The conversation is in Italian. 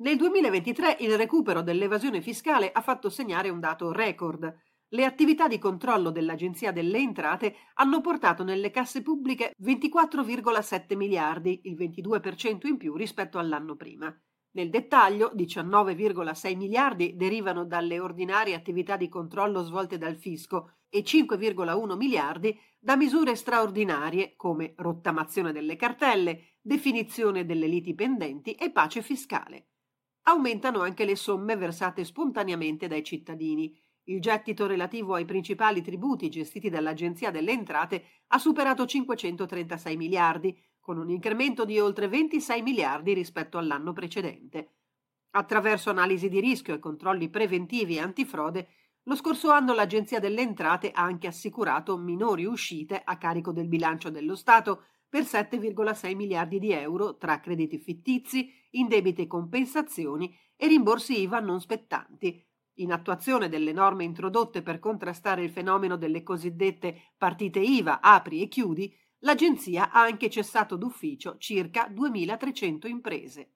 Nel 2023 il recupero dell'evasione fiscale ha fatto segnare un dato record. Le attività di controllo dell'Agenzia delle Entrate hanno portato nelle casse pubbliche 24,7 miliardi, il 22% in più rispetto all'anno prima. Nel dettaglio, 19,6 miliardi derivano dalle ordinarie attività di controllo svolte dal fisco e 5,1 miliardi da misure straordinarie come rottamazione delle cartelle, definizione delle liti pendenti e pace fiscale. Aumentano anche le somme versate spontaneamente dai cittadini. Il gettito relativo ai principali tributi gestiti dall'Agenzia delle Entrate ha superato 536 miliardi, con un incremento di oltre 26 miliardi rispetto all'anno precedente. Attraverso analisi di rischio e controlli preventivi e antifrode, lo scorso anno l'Agenzia delle Entrate ha anche assicurato minori uscite a carico del bilancio dello Stato per 7,6 miliardi di euro tra crediti fittizi, indebite compensazioni e rimborsi IVA non spettanti. In attuazione delle norme introdotte per contrastare il fenomeno delle cosiddette partite IVA apri e chiudi, l'Agenzia ha anche cessato d'ufficio circa 2.300 imprese.